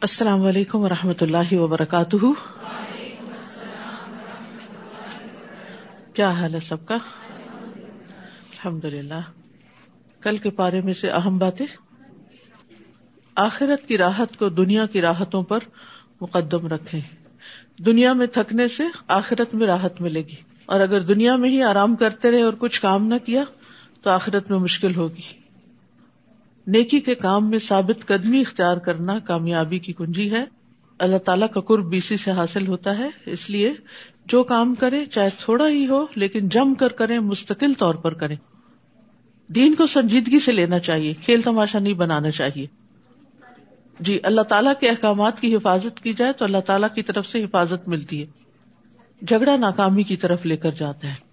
السلام علیکم و رحمۃ اللہ وبرکاتہ۔ کیا حال ہے سب کا؟ الحمد للہ کل کے پارے میں سے اہم باتیں۔ آخرت کی راحت کو دنیا کی راحتوں پر مقدم رکھے دنیا میں تھکنے سے آخرت میں راحت ملے گی۔ اور اگر دنیا میں ہی آرام کرتے رہے اور کچھ کام نہ کیا، تو آخرت میں مشکل ہوگی۔ نیکی کے کام میں ثابت قدمی اختیار کرنا کامیابی کی کنجی ہے۔ اللہ تعالیٰ کا قرب بیسی سے حاصل ہوتا ہے، اس لیے جو کام کرے، چاہے تھوڑا ہی ہو، لیکن جم کر کریں، مستقل طور پر کریں۔ دین کو سنجیدگی سے لینا چاہیے، کھیل تماشا نہیں بنانا چاہیے۔ جی اللہ تعالیٰ کے احکامات کی حفاظت کی جائے تو اللہ تعالیٰ کی طرف سے حفاظت ملتی ہے۔ جھگڑا ناکامی کی طرف لے کر جاتا ہے۔